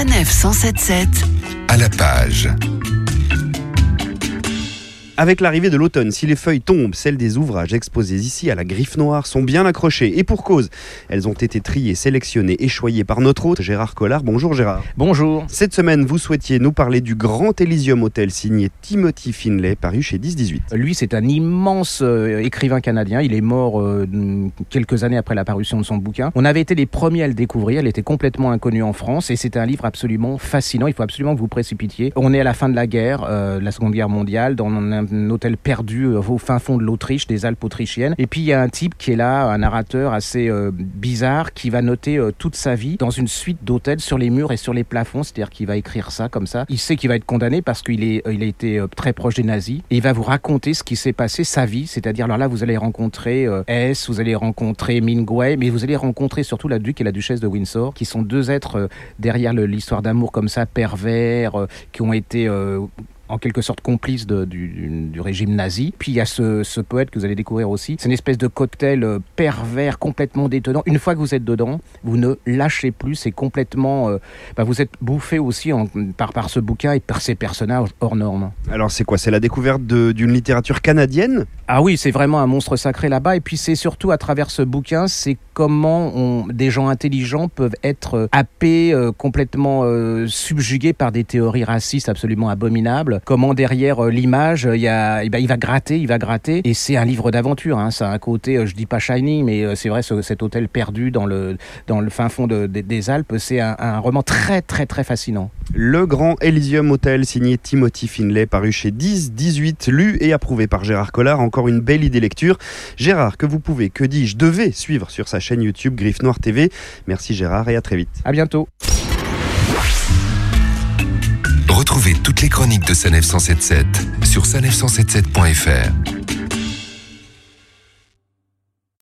Sanef 177 à la page. Avec l'arrivée de l'automne, si les feuilles tombent, celles des ouvrages exposés ici à la griffe noire sont bien accrochées. Et pour cause, elles ont été triées, sélectionnées et choyées par notre hôte, Gérard Collard. Bonjour Gérard. Bonjour. Cette semaine, vous souhaitiez nous parler du Grand Elysium Hotel signé Timothy Finlay, paru chez 10-18. Lui, c'est un immense euh, écrivain canadien. Il est mort euh, quelques années après la parution de son bouquin. On avait été les premiers à le découvrir. Il était complètement inconnu en France et c'est un livre absolument fascinant. Il faut absolument que vous précipitiez. On est à la fin de la guerre, euh, la Seconde Guerre mondiale, dans un un hôtel perdu euh, au fin fond de l'Autriche, des Alpes autrichiennes. Et puis il y a un type qui est là, un narrateur assez euh, bizarre, qui va noter euh, toute sa vie dans une suite d'hôtels sur les murs et sur les plafonds. C'est-à-dire qu'il va écrire ça comme ça. Il sait qu'il va être condamné parce qu'il il a été très proche des nazis. Et il va vous raconter ce qui s'est passé, sa vie. C'est-à-dire alors là, vous allez rencontrer S, vous allez rencontrer Mingway, mais vous allez rencontrer surtout la duc et la duchesse de Windsor, qui sont deux êtres derrière l'histoire d'amour comme ça, pervers, qui ont été en quelque sorte complice du, régime nazi. Puis il y a ce, poète que vous allez découvrir aussi. C'est une espèce de cocktail euh, pervers, complètement détonnant. Une fois que vous êtes dedans, vous ne lâchez plus. C'est complètement. Euh, bah, vous êtes bouffé aussi par, par ce bouquin et par ces personnages hors normes. Alors c'est quoi? C'est la découverte d'une littérature canadienne? Ah oui, c'est vraiment un monstre sacré là-bas. Et puis c'est surtout à travers ce bouquin, c'est comment des gens intelligents peuvent être euh, happés, complètement subjugués par des théories racistes absolument abominables comment derrière euh, l'image, il, y eh ben, va gratter, il va gratter. Et c'est un livre d'aventure. Hein. Ça a un côté, euh, je dis pas Shining, mais euh, c'est vrai, cet hôtel perdu dans le fin fond des Alpes, c'est un, roman très, très, très fascinant. Le Grand Elysium Hotel, signé Timothy Finlay, paru chez 10, 18, lu et approuvé par Gérard Collard. Encore une belle idée lecture. Gérard, que vous pouvez, que dis-je, devez suivre sur sa chaîne YouTube Griffe Noire TV. Merci Gérard et à très vite. À bientôt. Retrouvez toutes les chroniques de Sanef 177 sur sanef177.fr.